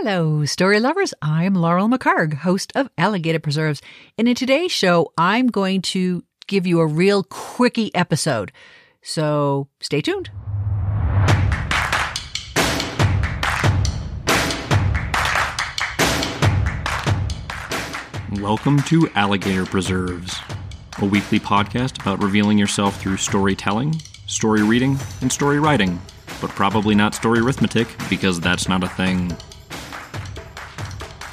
Hello, story lovers. I'm Laurel McHargue, host of Alligator Preserves. And in today's show, I'm going to give you a real quickie episode. So stay tuned. Welcome to Alligator Preserves, a weekly podcast about revealing yourself through storytelling, story reading, and story writing, but probably not story arithmetic because that's not a thing.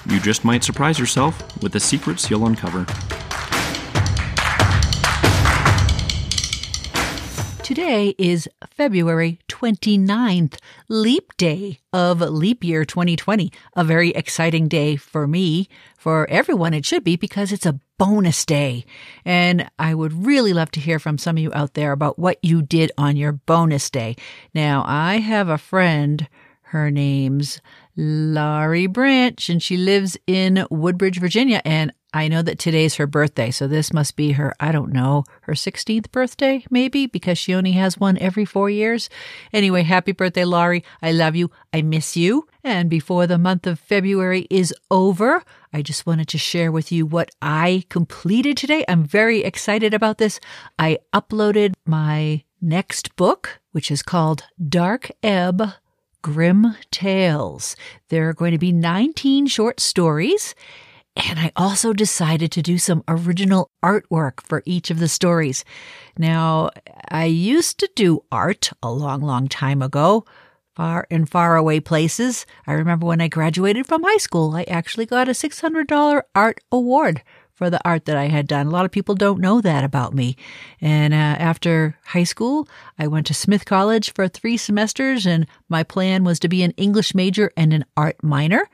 You just might surprise yourself with the secrets you'll uncover. Today is February 29th, leap day of leap year 2020. A very exciting day for me, for everyone it should be because it's a bonus day. And I would really love to hear from some of you out there about what you did on your bonus day. Now, I have a friend, her name's Laurie Branch, and she lives in Woodbridge, Virginia. And I know that today's her birthday, so this must be her, I don't know, her 16th birthday, maybe, because she only has one every four years. Anyway, happy birthday, Laurie. I love you. I miss you. And before the month of February is over, I just wanted to share with you what I completed today. I'm very excited about this. I uploaded my next book, which is called Dark Ebb Grim Tales. There are going to be 19 short stories. And I also decided to do some original artwork for each of the stories. Now, I used to do art a long, long time ago, far in far away places. I remember when I graduated from high school, I actually got a $600 art award for the art that I had done. A lot of people don't know that about me. And uh, after high school, I went to Smith College for three semesters, and my plan was to be an English major and an art minor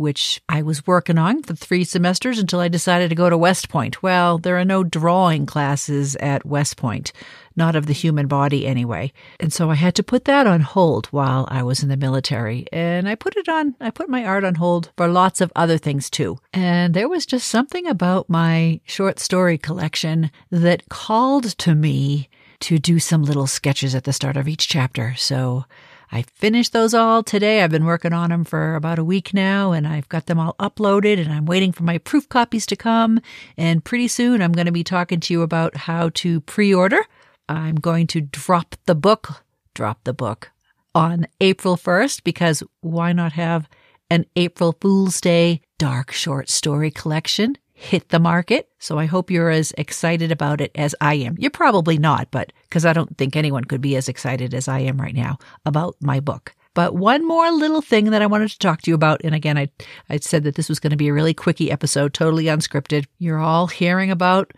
which I was working on for three semesters until I decided to go to West Point. Well, there are no drawing classes at West Point, not of the human body anyway. And so I had to put that on hold while I was in the military. And I put it on, I put my art on hold for lots of other things too. And there was just something about my short story collection that called to me to do some little sketches at the start of each chapter. So I finished those all today. I've been working on them for about a week now and I've got them all uploaded and I'm waiting for my proof copies to come. And pretty soon I'm going to be talking to you about how to pre order. I'm going to drop the book, drop the book on April 1st because why not have an April Fool's Day dark short story collection? Hit the market. So I hope you're as excited about it as I am. You're probably not, but because I don't think anyone could be as excited as I am right now about my book. But one more little thing that I wanted to talk to you about, and again, I, I said that this was going to be a really quickie episode, totally unscripted. You're all hearing about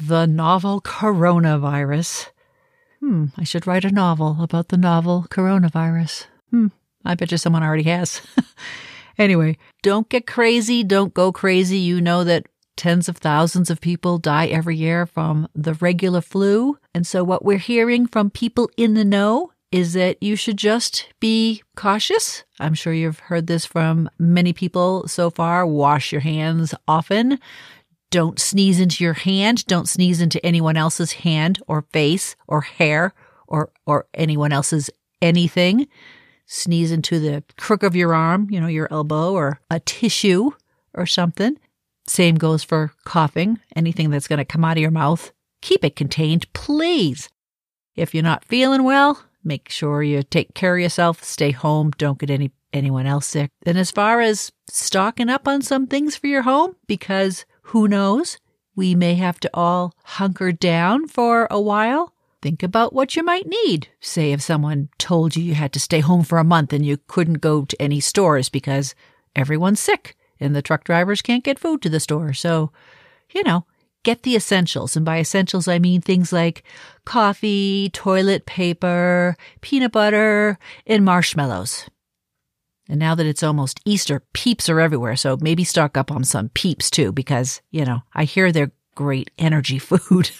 the novel coronavirus. Hmm, I should write a novel about the novel coronavirus. Hmm, I bet you someone already has. anyway, don't get crazy. Don't go crazy. You know that Tens of thousands of people die every year from the regular flu. And so, what we're hearing from people in the know is that you should just be cautious. I'm sure you've heard this from many people so far. Wash your hands often. Don't sneeze into your hand. Don't sneeze into anyone else's hand or face or hair or, or anyone else's anything. Sneeze into the crook of your arm, you know, your elbow or a tissue or something. Same goes for coughing. Anything that's going to come out of your mouth, keep it contained, please. If you're not feeling well, make sure you take care of yourself, stay home, don't get any anyone else sick. And as far as stocking up on some things for your home, because who knows, we may have to all hunker down for a while. Think about what you might need. Say if someone told you you had to stay home for a month and you couldn't go to any stores because everyone's sick and the truck drivers can't get food to the store. So, you know, get the essentials. And by essentials, I mean things like coffee, toilet paper, peanut butter, and marshmallows. And now that it's almost Easter, peeps are everywhere. So maybe stock up on some peeps too, because, you know, I hear they're great energy food.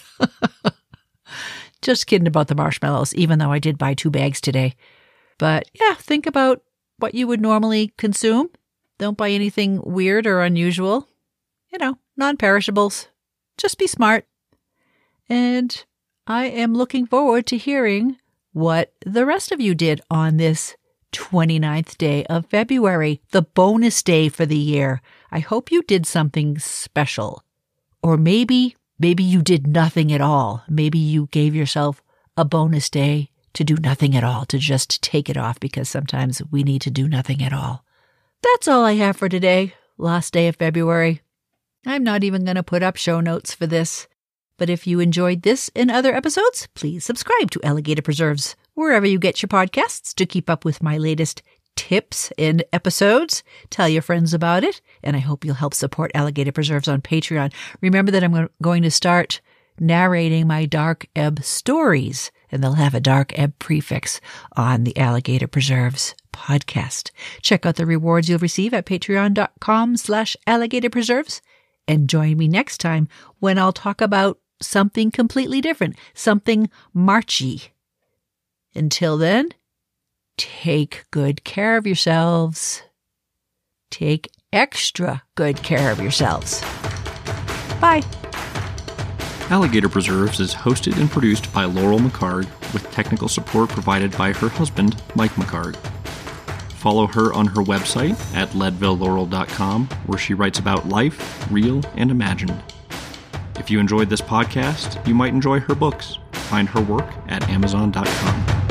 Just kidding about the marshmallows, even though I did buy two bags today. But yeah, think about what you would normally consume don't buy anything weird or unusual. You know, non perishables. Just be smart. And I am looking forward to hearing what the rest of you did on this 29th day of February, the bonus day for the year. I hope you did something special. Or maybe, maybe you did nothing at all. Maybe you gave yourself a bonus day to do nothing at all, to just take it off because sometimes we need to do nothing at all. That's all I have for today, last day of February. I'm not even going to put up show notes for this. But if you enjoyed this and other episodes, please subscribe to Alligator Preserves wherever you get your podcasts to keep up with my latest tips and episodes. Tell your friends about it, and I hope you'll help support Alligator Preserves on Patreon. Remember that I'm going to start narrating my Dark Ebb stories, and they'll have a Dark Ebb prefix on the Alligator Preserves podcast. Check out the rewards you'll receive at patreon.com slash alligator preserves and join me next time when I'll talk about something completely different, something marchy. Until then, take good care of yourselves. Take extra good care of yourselves. Bye. Alligator Preserves is hosted and produced by Laurel McHargue with technical support provided by her husband, Mike McHargue. Follow her on her website at leadvillelaurel.com, where she writes about life, real and imagined. If you enjoyed this podcast, you might enjoy her books. Find her work at amazon.com.